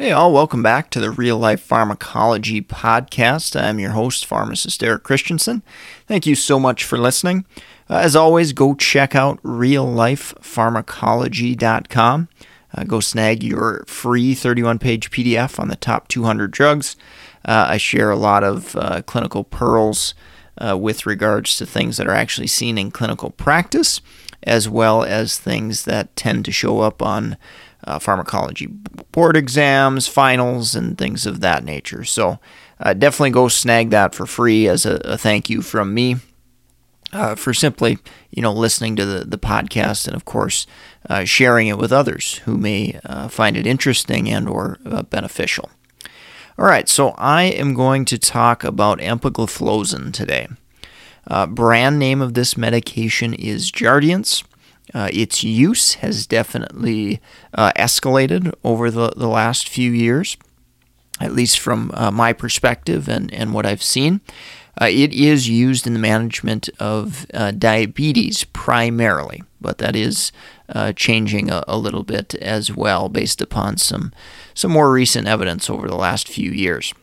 Hey, all, welcome back to the Real Life Pharmacology Podcast. I'm your host, pharmacist Eric Christensen. Thank you so much for listening. Uh, as always, go check out reallifepharmacology.com. Uh, go snag your free 31 page PDF on the top 200 drugs. Uh, I share a lot of uh, clinical pearls uh, with regards to things that are actually seen in clinical practice, as well as things that tend to show up on uh, pharmacology board exams, finals, and things of that nature. So uh, definitely go snag that for free as a, a thank you from me. Uh, for simply, you know, listening to the, the podcast and, of course, uh, sharing it with others who may uh, find it interesting and or uh, beneficial. All right, so I am going to talk about empagliflozin today. brand name of this medication is Jardiance. Uh, its use has definitely uh, escalated over the, the last few years, at least from uh, my perspective and, and what I've seen. Uh, it is used in the management of uh, diabetes primarily, but that is uh, changing a, a, little bit as well based upon some, some more recent evidence over the last few years.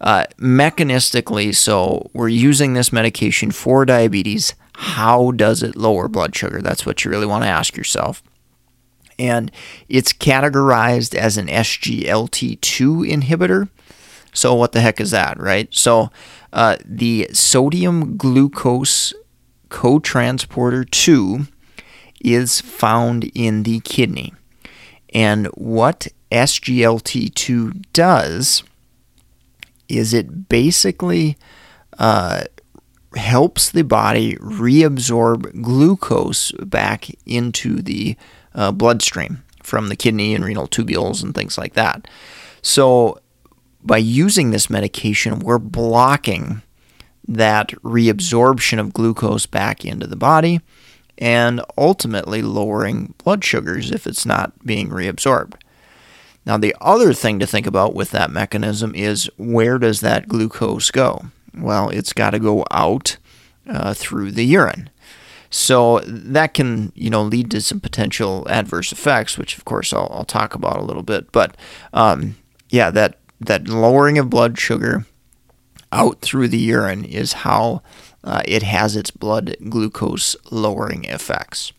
mechanistically, so we're using this medication for diabetes how does it lower blood sugar? That's what you really want to ask yourself. And it's categorized as an SGLT2 inhibitor. So, what the heck is that, right? So, uh, the sodium glucose cotransporter 2 is found in the kidney. And what SGLT2 does is it basically uh, helps the body reabsorb glucose back into the uh, bloodstream from the kidney and renal tubules and things like that. So, by using this medication, we're blocking that reabsorption of glucose back into the body and ultimately lowering blood sugars if it's not being reabsorbed. Now, the other thing to think about with that mechanism is where does that glucose go? Well, it's got to go out uh, through the urine. So that can, you know, lead to some potential adverse effects, which of course I'll, I'll talk about a little bit. But um, yeah, that that lowering of blood sugar out through the urine is how uh, it has its blood glucose lowering effects.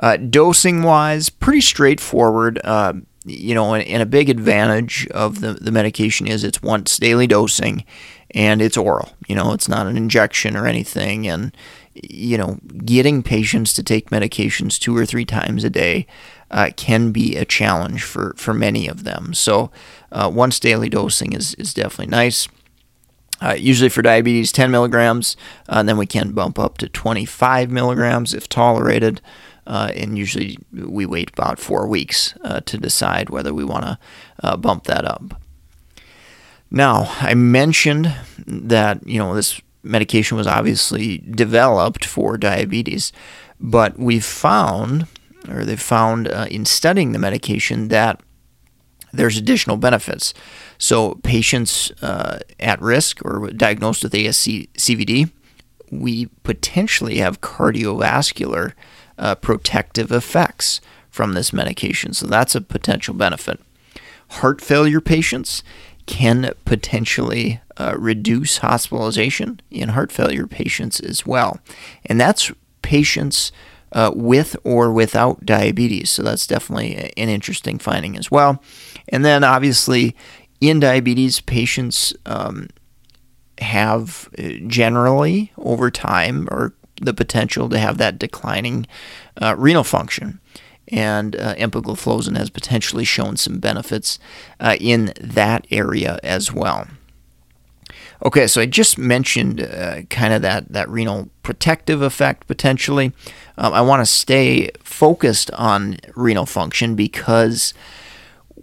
Uh, dosing wise, pretty straightforward. Uh, you know, and, and, a big advantage of the, the medication is it's once daily dosing and it's oral. You know, it's not an injection or anything. And, you know, getting patients to take medications two or three times a day uh, can be a challenge for, for many of them. So, uh, once daily dosing is, is definitely nice. Uh, usually for diabetes, 10 milligrams, uh, and then we can bump up to 25 milligrams if tolerated. Uh, and usually we wait about four weeks uh, to decide whether we want to uh, bump that up. Now, I mentioned that, you know, this medication was obviously developed for diabetes, but we've found, or they've found uh, in studying the medication, that there's additional benefits. So, patients uh, at risk or diagnosed with ASCVD, we potentially have cardiovascular uh, protective effects from this medication. So, that's a potential benefit. Heart failure patients, can potentially uh, reduce hospitalization in heart failure patients as well. And that's patients uh, with or without diabetes. So that's definitely an interesting finding as well. And then obviously, in diabetes, patients um, have uh, generally over time or the potential to have that declining uh, renal function and uh, empagliflozin has potentially shown some benefits uh, in that area as well. Okay, so I just mentioned uh, kind of that, that renal protective effect potentially. Um, I want to stay focused on renal function because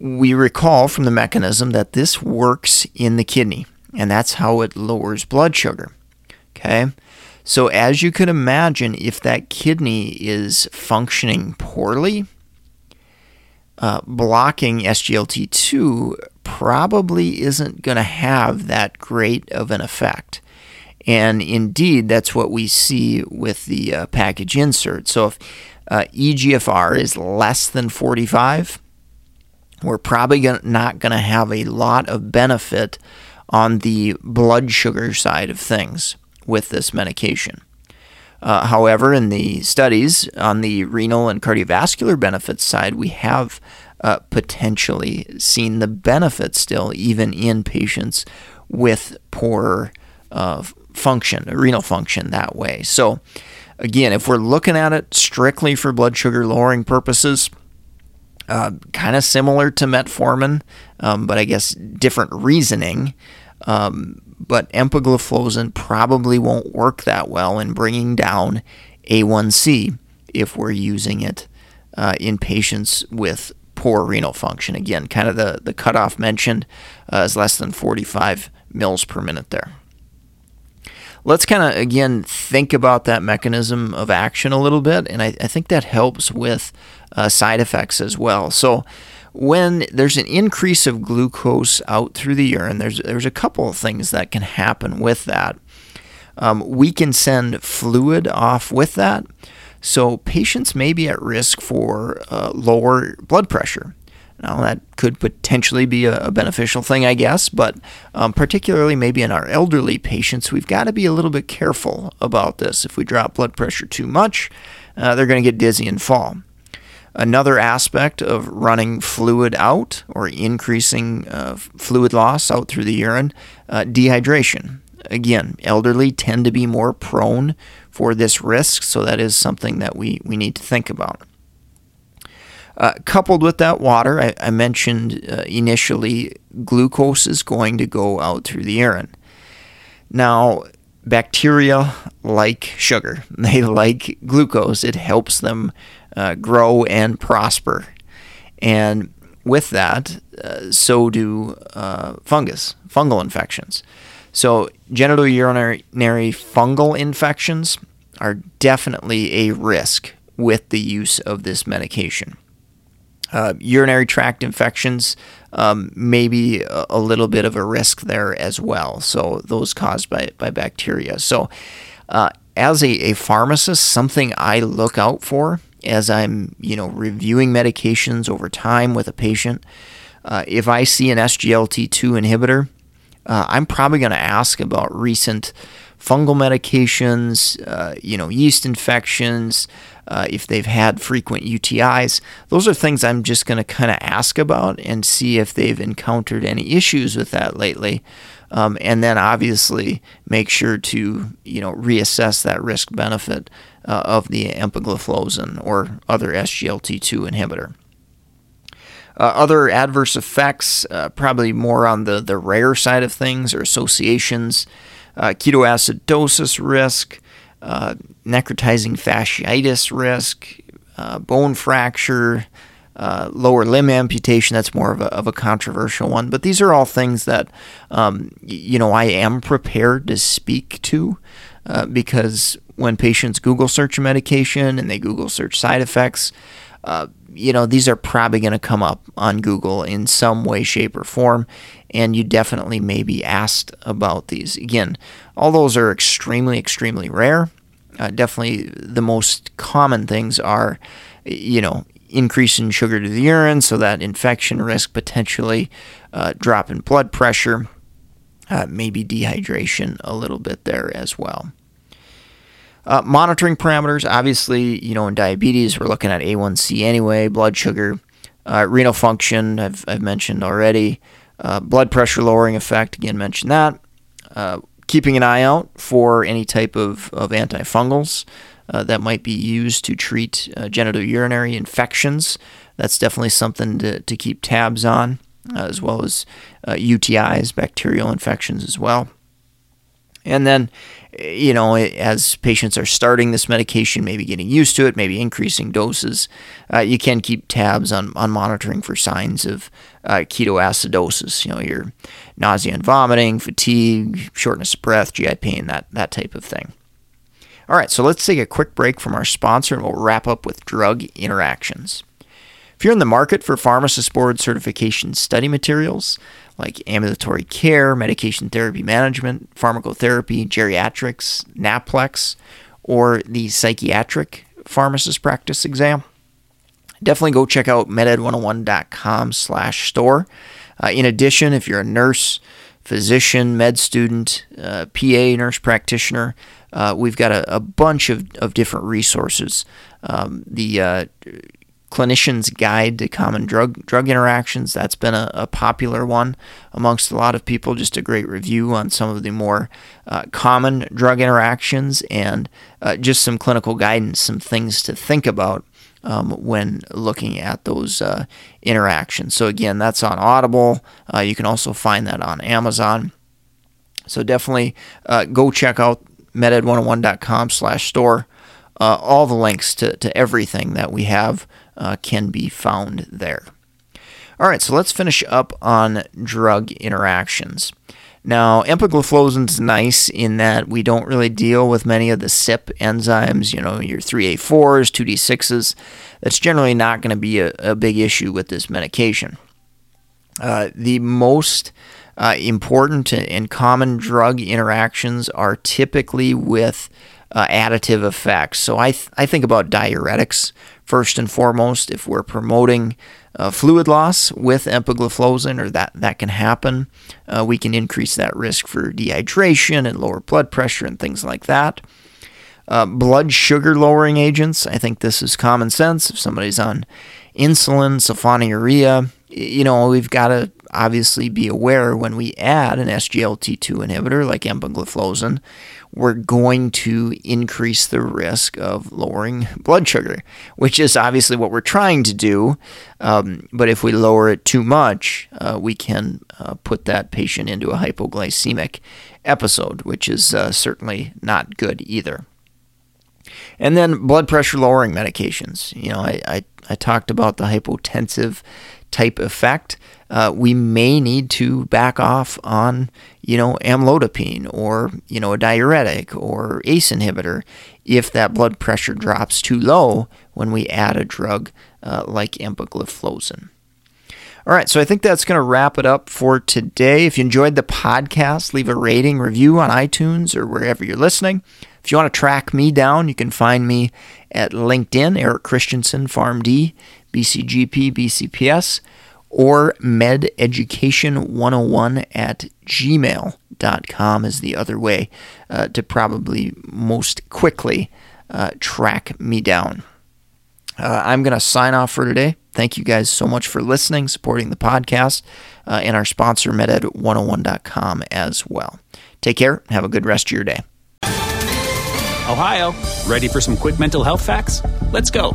we recall from the mechanism that this works in the kidney, and that's how it lowers blood sugar. Okay? So, as you could imagine, if that kidney is functioning poorly, uh, blocking SGLT2 probably isn't going to have that great of an effect. And indeed, that's what we see with the uh, package insert. So if uh, EGFR is less than 45, we're probably gonna, not going to have a lot of benefit on the blood sugar side of things with this medication. Uh, however, in the studies on the renal and cardiovascular benefits side, we have uh, potentially seen the benefits still, even in patients with poor uh, function, renal function that way. So, again, if we're looking at it strictly for blood sugar lowering purposes, uh, kind of similar to metformin, um, but I guess different reasoning. Um, but empagliflozin probably won't work that well in bringing down A1C if we're using it uh, in patients with poor renal function. Again, kind of the, the cutoff mentioned uh, is less than 45 mils per minute there. Let's kind of, again, think about that mechanism of action a little bit, and I, I think that helps with uh, side effects as well. So, when there's an increase of glucose out through the urine, there's there's a couple of things that can happen with that. Um, we can send fluid off with that, so patients may be at risk for uh, lower blood pressure. Now, that could potentially be a, a beneficial thing, I guess, but um, particularly maybe in our elderly patients, we've got to be a little bit careful about this. If we drop blood pressure too much, uh, they're going to get dizzy and fall. Another aspect of running fluid out or increasing uh, fluid loss out through the urine, uh, dehydration. Again, elderly tend to be more prone for this risk, so that is something that we, we need to think about. Uh, coupled with that water, I, I mentioned uh, initially glucose is going to go out through the urine. Now, bacteria like sugar, they like glucose, it helps them uh, grow and prosper. And with that, uh, so do uh, fungus, fungal infections. So, genital urinary fungal infections are definitely a risk with the use of this medication. Uh, urinary tract infections um, may be a, little bit of a risk there as well. So, those caused by, by bacteria. So, uh, as a, a pharmacist, something I look out for as I'm, you know, reviewing medications over time with a patient, uh, if I see an SGLT2 inhibitor uh, I'm probably going to ask about recent fungal medications, uh, you know, yeast infections, uh, if they've had frequent UTIs. Those are things I'm just going to kind of ask about and see if they've encountered any issues with that lately. Um, and then obviously make sure to you know reassess that risk benefit uh, of the empagliflozin or other SGLT2 inhibitor. Uh, other adverse effects, uh, probably more on the, the rare side of things or associations, uh, ketoacidosis risk, uh, necrotizing fasciitis risk, uh, bone fracture, uh, lower limb amputation. That's more of a, of a controversial one. But these are all things that, um, you know, I am prepared to speak to because when patients Google search a medication and they Google search side effects, uh, you know, these are probably going to come up on Google in some way, shape, or form, and you definitely may be asked about these. Again, all those are extremely, extremely rare. Uh, definitely the most common things are, you know, increase in sugar to the urine, so that infection risk potentially, uh, drop in blood pressure, uh, maybe dehydration a little bit there as well. Uh, monitoring parameters, obviously, you know, in diabetes, we're looking at A1C anyway, blood sugar, uh, renal function, I've, I've mentioned already, uh, blood pressure lowering effect, again, mentioned that. Uh, keeping an eye out for any type of, of antifungals uh, that might be used to treat uh, genitourinary infections. That's definitely something to, to keep tabs on, as well as UTIs, bacterial infections as well. And then, you know, as patients are starting this medication, maybe getting used to it, maybe increasing doses, uh, you can keep tabs on, on monitoring for signs of uh, ketoacidosis. You know, your nausea and vomiting, fatigue, shortness of breath, GI pain, that, that type of thing. All right, so let's take a quick break from our sponsor and we'll wrap up with drug interactions. If you're in the market for pharmacist board certification study materials like ambulatory care, medication therapy management, pharmacotherapy, geriatrics, NAPLEX, or the psychiatric pharmacist practice exam, definitely go check out meded101.com slash store. Uh, in addition, if you're a nurse, physician, med student, uh, PA, nurse practitioner, uh, we've got a, a, bunch of, of different resources. Um, the uh, Clinician's Guide to Common Drug Drug Interactions, that's been a, a, popular one amongst a lot of people. Just a great review on some of the more uh, common drug interactions and uh, just some clinical guidance, some things to think about um, when looking at those uh, interactions. So, again, that's on Audible. Uh, you can also find that on Amazon. So, definitely uh, go check out meded101.com slash store. Uh, all the links to, to everything that we have uh, can be found there. All right, so let's finish up on drug interactions. Now, empagliflozin is nice in that we don't really deal with many of the CYP enzymes, you know, your 3A4s, 2D6s. That's generally not going to be a, a, big issue with this medication. Uh, the most uh, important and common drug interactions are typically with uh, additive effects. So I, th- I think about diuretics first and foremost. If we're promoting uh, fluid loss with empagliflozin, or that, that can happen, uh, we can increase that risk for dehydration and lower blood pressure and things like that. Uh, blood sugar lowering agents, I think this is common sense. If somebody's on insulin, sulfonylurea, you know, we've got to obviously be aware when we add an SGLT2 inhibitor like empagliflozin, we're going to increase the risk of lowering blood sugar, which is obviously what we're trying to do. Um, but if we lower it too much, uh, we can uh, put that patient into a hypoglycemic episode, which is uh, certainly not good either. And then blood pressure lowering medications. You know, I, I, I talked about the hypotensive type effect uh, we may need to back off on, you know, amlodipine or, you know, a diuretic or ACE inhibitor if that blood pressure drops too low when we add a drug uh, like empagliflozin. All right, so I think that's going to wrap it up for today. If you enjoyed the podcast, leave a rating, review on iTunes or wherever you're listening. If you want to track me down, you can find me at LinkedIn, Eric Christensen, PharmD, BCGP, BCPS or mededucation101 at gmail.com is the other way uh, to probably most quickly uh, track me down. Uh, I'm going to sign off for today. Thank you guys so much for listening, supporting the podcast, uh, and our sponsor, meded101.com as well. Take care. Have a good rest of your day. Ohio, ready for some quick mental health facts? Let's go.